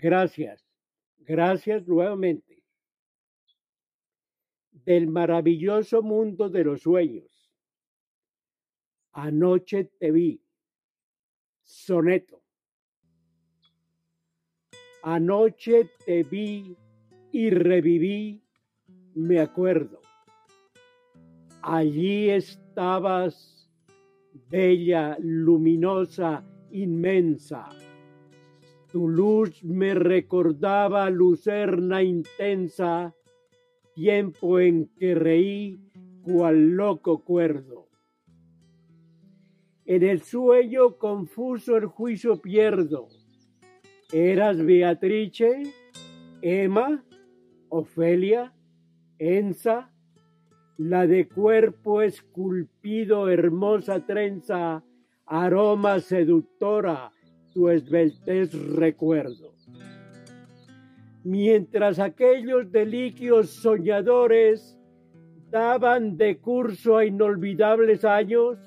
Gracias, gracias nuevamente. Del maravilloso mundo de los sueños. Anoche te vi. Soneto. Anoche te vi y reviví, me acuerdo. Allí estabas, bella, luminosa, inmensa. Tu luz me recordaba lucerna intensa, tiempo en que reí cual loco cuerdo. En el sueño confuso el juicio pierdo ¿Eras Beatrice, Emma, Ofelia, Ensa, la de cuerpo esculpido, hermosa trenza, aroma seductora, tu esbeltez recuerdo? Mientras aquellos deliquios soñadores daban de curso a inolvidables años,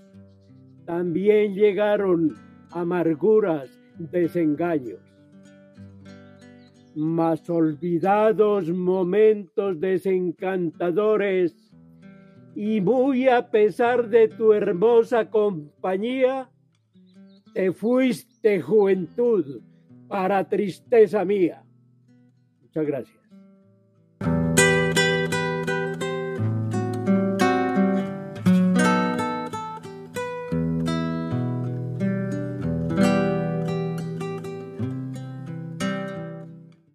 también llegaron amarguras, desengaños mas olvidados momentos desencantadores, y muy a pesar de tu hermosa compañía, te fuiste juventud para tristeza mía. Muchas gracias.